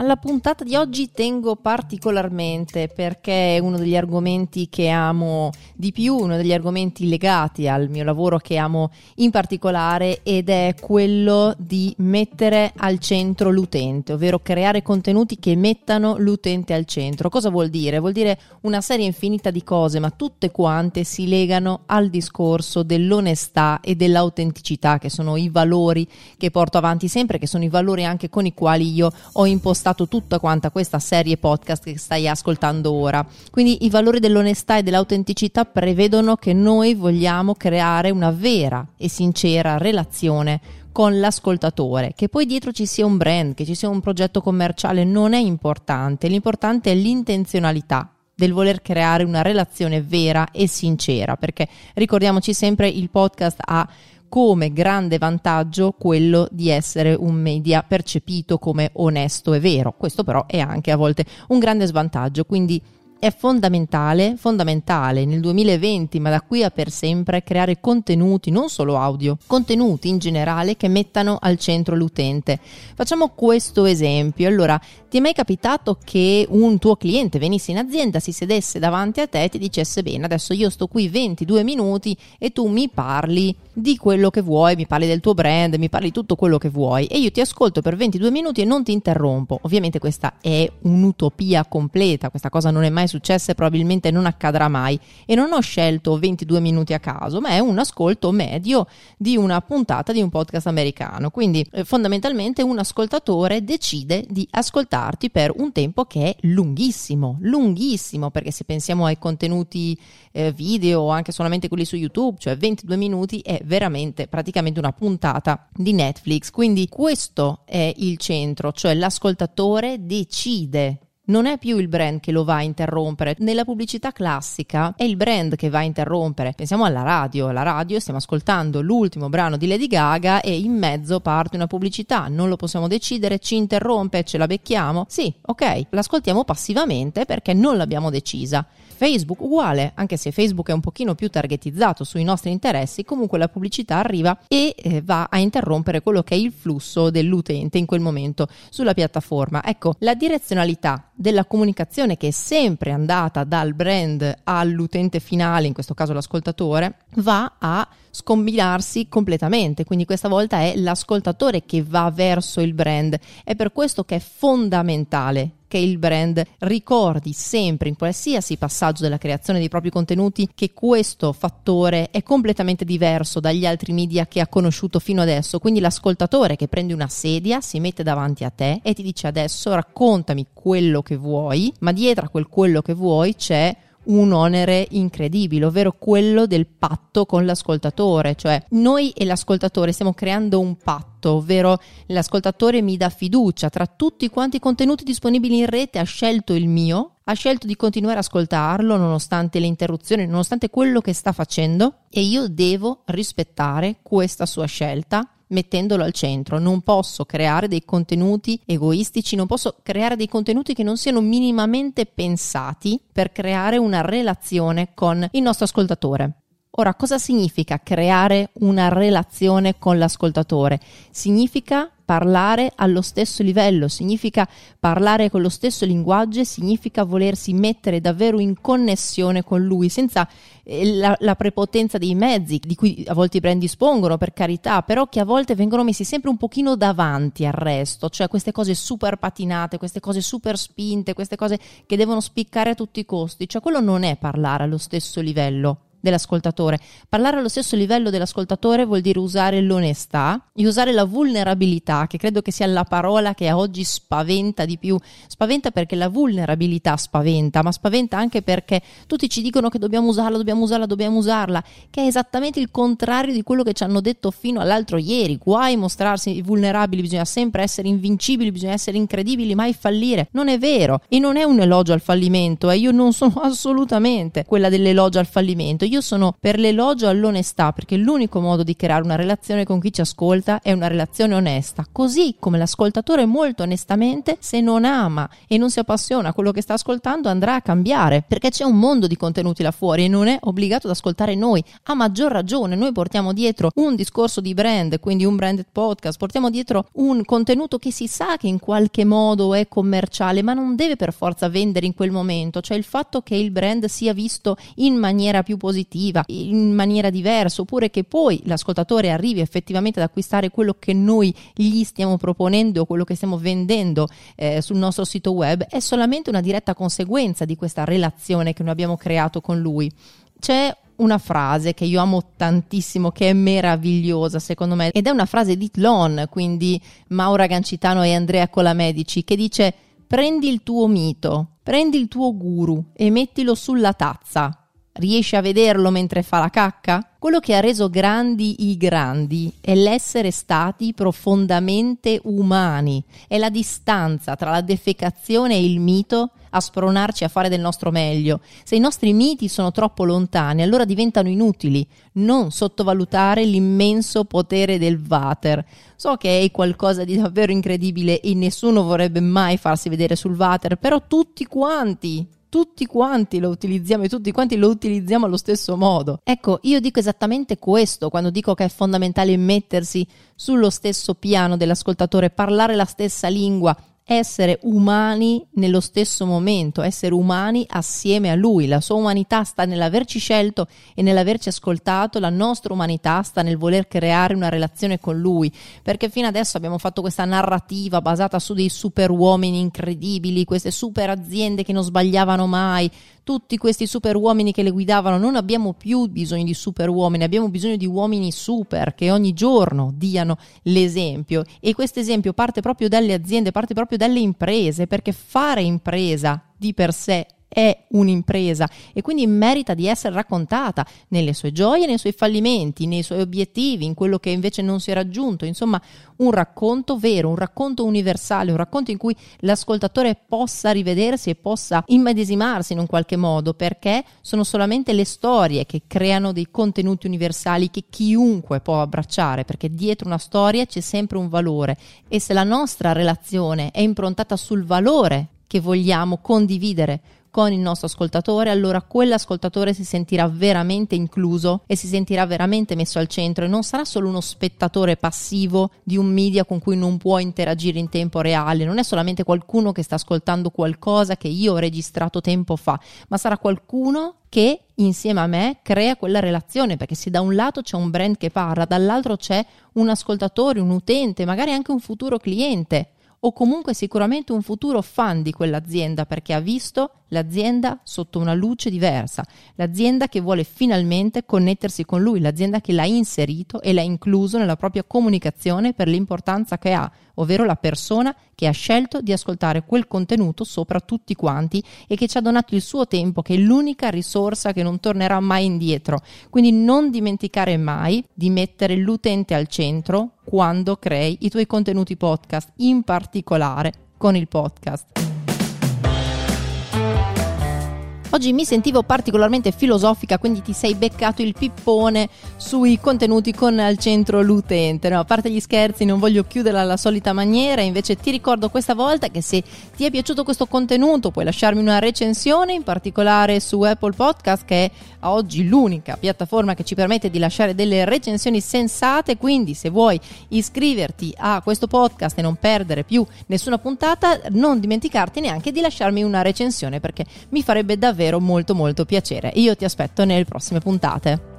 Alla puntata di oggi tengo particolarmente perché è uno degli argomenti che amo di più, uno degli argomenti legati al mio lavoro che amo in particolare ed è quello di mettere al centro l'utente, ovvero creare contenuti che mettano l'utente al centro. Cosa vuol dire? Vuol dire una serie infinita di cose, ma tutte quante si legano al discorso dell'onestà e dell'autenticità, che sono i valori che porto avanti sempre, che sono i valori anche con i quali io ho impostato stato tutta quanta questa serie podcast che stai ascoltando ora. Quindi i valori dell'onestà e dell'autenticità prevedono che noi vogliamo creare una vera e sincera relazione con l'ascoltatore. Che poi dietro ci sia un brand, che ci sia un progetto commerciale non è importante, l'importante è l'intenzionalità del voler creare una relazione vera e sincera, perché ricordiamoci sempre il podcast ha come grande vantaggio quello di essere un media percepito come onesto e vero. Questo però è anche a volte un grande svantaggio, quindi è fondamentale, fondamentale nel 2020, ma da qui a per sempre, creare contenuti, non solo audio, contenuti in generale che mettano al centro l'utente. Facciamo questo esempio. Allora, ti è mai capitato che un tuo cliente venisse in azienda, si sedesse davanti a te e ti dicesse bene, adesso io sto qui 22 minuti e tu mi parli di quello che vuoi, mi parli del tuo brand, mi parli di tutto quello che vuoi e io ti ascolto per 22 minuti e non ti interrompo. Ovviamente questa è un'utopia completa, questa cosa non è mai successa e probabilmente non accadrà mai e non ho scelto 22 minuti a caso, ma è un ascolto medio di una puntata di un podcast americano. Quindi eh, fondamentalmente un ascoltatore decide di ascoltarti per un tempo che è lunghissimo, lunghissimo, perché se pensiamo ai contenuti eh, video o anche solamente quelli su YouTube, cioè 22 minuti è veramente praticamente una puntata di Netflix. Quindi questo è il centro, cioè l'ascoltatore decide non è più il brand che lo va a interrompere. Nella pubblicità classica è il brand che va a interrompere. Pensiamo alla radio. Alla radio stiamo ascoltando l'ultimo brano di Lady Gaga e in mezzo parte una pubblicità. Non lo possiamo decidere, ci interrompe, ce la becchiamo. Sì, ok, l'ascoltiamo passivamente perché non l'abbiamo decisa. Facebook uguale, anche se Facebook è un pochino più targetizzato sui nostri interessi, comunque la pubblicità arriva e eh, va a interrompere quello che è il flusso dell'utente in quel momento sulla piattaforma. Ecco, la direzionalità della comunicazione che è sempre andata dal brand all'utente finale, in questo caso l'ascoltatore, va a scombinarsi completamente, quindi questa volta è l'ascoltatore che va verso il brand. È per questo che è fondamentale che il brand ricordi sempre in qualsiasi passaggio della creazione dei propri contenuti che questo fattore è completamente diverso dagli altri media che ha conosciuto fino adesso. Quindi l'ascoltatore che prende una sedia, si mette davanti a te e ti dice adesso raccontami quello che vuoi, ma dietro a quel quello che vuoi c'è un onere incredibile, ovvero quello del patto con l'ascoltatore, cioè noi e l'ascoltatore stiamo creando un patto, ovvero l'ascoltatore mi dà fiducia tra tutti quanti i contenuti disponibili in rete, ha scelto il mio, ha scelto di continuare ad ascoltarlo nonostante le interruzioni, nonostante quello che sta facendo e io devo rispettare questa sua scelta mettendolo al centro. Non posso creare dei contenuti egoistici, non posso creare dei contenuti che non siano minimamente pensati per creare una relazione con il nostro ascoltatore. Ora, cosa significa creare una relazione con l'ascoltatore? Significa parlare allo stesso livello, significa parlare con lo stesso linguaggio, significa volersi mettere davvero in connessione con lui, senza eh, la, la, prepotenza dei mezzi di cui a volte i brand dispongono, per carità, però che a volte vengono messi sempre un pochino davanti al resto, cioè queste cose super patinate, queste cose super spinte, queste cose che devono spiccare a tutti i costi, cioè quello non è parlare allo stesso livello dell'ascoltatore. Parlare allo stesso livello dell'ascoltatore vuol dire usare l'onestà e usare la vulnerabilità, che credo che sia la parola che oggi spaventa di più. Spaventa perché la vulnerabilità spaventa, ma spaventa anche perché tutti ci dicono che dobbiamo usarla, dobbiamo usarla, dobbiamo usarla, che è esattamente il contrario di quello che ci hanno detto fino all'altro ieri. Guai mostrarsi vulnerabili, bisogna sempre essere invincibili, bisogna essere incredibili, mai fallire. Non è vero e non è un elogio al fallimento, e eh? io non sono assolutamente quella dell'elogio al fallimento Io sono per l'elogio all'onestà, perché l'unico modo di creare una relazione con chi ci ascolta è una relazione onesta. Così come l'ascoltatore molto onestamente, se non ama e non si appassiona a quello che sta ascoltando, andrà a cambiare, perché c'è un mondo di contenuti là fuori e non è obbligato ad ascoltare noi. A maggior ragione, noi portiamo dietro un discorso di brand, quindi un branded podcast, portiamo dietro un contenuto che si sa che in qualche modo è commerciale, ma non deve per forza vendere in quel momento, cioè il fatto che il brand sia visto in maniera più positiva, in maniera diversa, oppure che poi l'ascoltatore arrivi effettivamente ad acquistare quello che noi gli stiamo proponendo, quello che stiamo vendendo eh, sul nostro sito web, è solamente una diretta conseguenza di questa relazione che noi abbiamo creato con lui. C'è una frase che io amo tantissimo, che è meravigliosa secondo me, ed è una frase di Tlon, quindi Maura Gancitano e Andrea Colamedici, che dice prendi il tuo mito, prendi il tuo guru e mettilo sulla tazza. Riesci a vederlo mentre fa la cacca? Quello che ha reso grandi i grandi è l'essere stati profondamente umani, è la distanza tra la defecazione e il mito a spronarci a fare del nostro meglio. Se i nostri miti sono troppo lontani, allora diventano inutili. Non sottovalutare l'immenso potere del Vater. So che è qualcosa di davvero incredibile e nessuno vorrebbe mai farsi vedere sul Vater, però tutti quanti, tutti quanti lo utilizziamo e tutti quanti lo utilizziamo allo stesso modo. Ecco, io dico esattamente questo quando dico che è fondamentale mettersi sullo stesso piano dell'ascoltatore, parlare la stessa lingua, essere umani nello stesso momento, essere umani assieme a lui. La sua umanità sta nell'averci scelto e nell'averci ascoltato, la nostra umanità sta nel voler creare una relazione con lui, perché fino adesso abbiamo fatto questa narrativa basata su dei super uomini incredibili, queste super aziende che non sbagliavano mai, tutti questi super uomini che le guidavano, non abbiamo più bisogno di super uomini, abbiamo bisogno di uomini super che ogni giorno diano l'esempio. E questo esempio parte proprio dalle aziende, parte proprio dalle imprese, perché fare impresa di per sé è un'impresa e quindi merita di essere raccontata nelle sue gioie, nei suoi fallimenti, nei suoi obiettivi, in quello che invece non si è raggiunto, insomma un racconto vero, un racconto universale, un racconto in cui l'ascoltatore possa rivedersi e possa immedesimarsi in un qualche modo, perché sono solamente le storie che creano dei contenuti universali che chiunque può abbracciare, perché dietro una storia c'è sempre un valore. E se la nostra relazione è improntata sul valore che vogliamo condividere con il nostro ascoltatore, allora quell'ascoltatore si sentirà veramente incluso e si sentirà veramente messo al centro e non sarà solo uno spettatore passivo di un media con cui non può interagire in tempo reale, non è solamente qualcuno che sta ascoltando qualcosa che io ho registrato tempo fa, ma sarà qualcuno che insieme a me crea quella relazione, perché se da un lato c'è un brand che parla, dall'altro c'è un ascoltatore, un utente, magari anche un futuro cliente o comunque sicuramente un futuro fan di quell'azienda perché ha visto l'azienda sotto una luce diversa, l'azienda che vuole finalmente connettersi con lui, l'azienda che l'ha inserito e l'ha incluso nella propria comunicazione per l'importanza che ha, ovvero la persona che ha scelto di ascoltare quel contenuto sopra tutti quanti e che ci ha donato il suo tempo, che è l'unica risorsa che non tornerà mai indietro. Quindi non dimenticare mai di mettere l'utente al centro quando crei i tuoi contenuti podcast, in particolare con il podcast. Oggi mi sentivo particolarmente filosofica, quindi ti sei beccato il pippone sui contenuti con al centro l'utente. No, a parte gli scherzi, non voglio chiudere alla solita maniera, invece ti ricordo questa volta che se ti è piaciuto questo contenuto puoi lasciarmi una recensione, in particolare su Apple Podcast, che è oggi l'unica piattaforma che ci permette di lasciare delle recensioni sensate. Quindi, se vuoi iscriverti a questo podcast e non perdere più nessuna puntata, non dimenticarti neanche di lasciarmi una recensione perché mi farebbe davvero davvero molto molto piacere. Io ti aspetto nelle prossime puntate.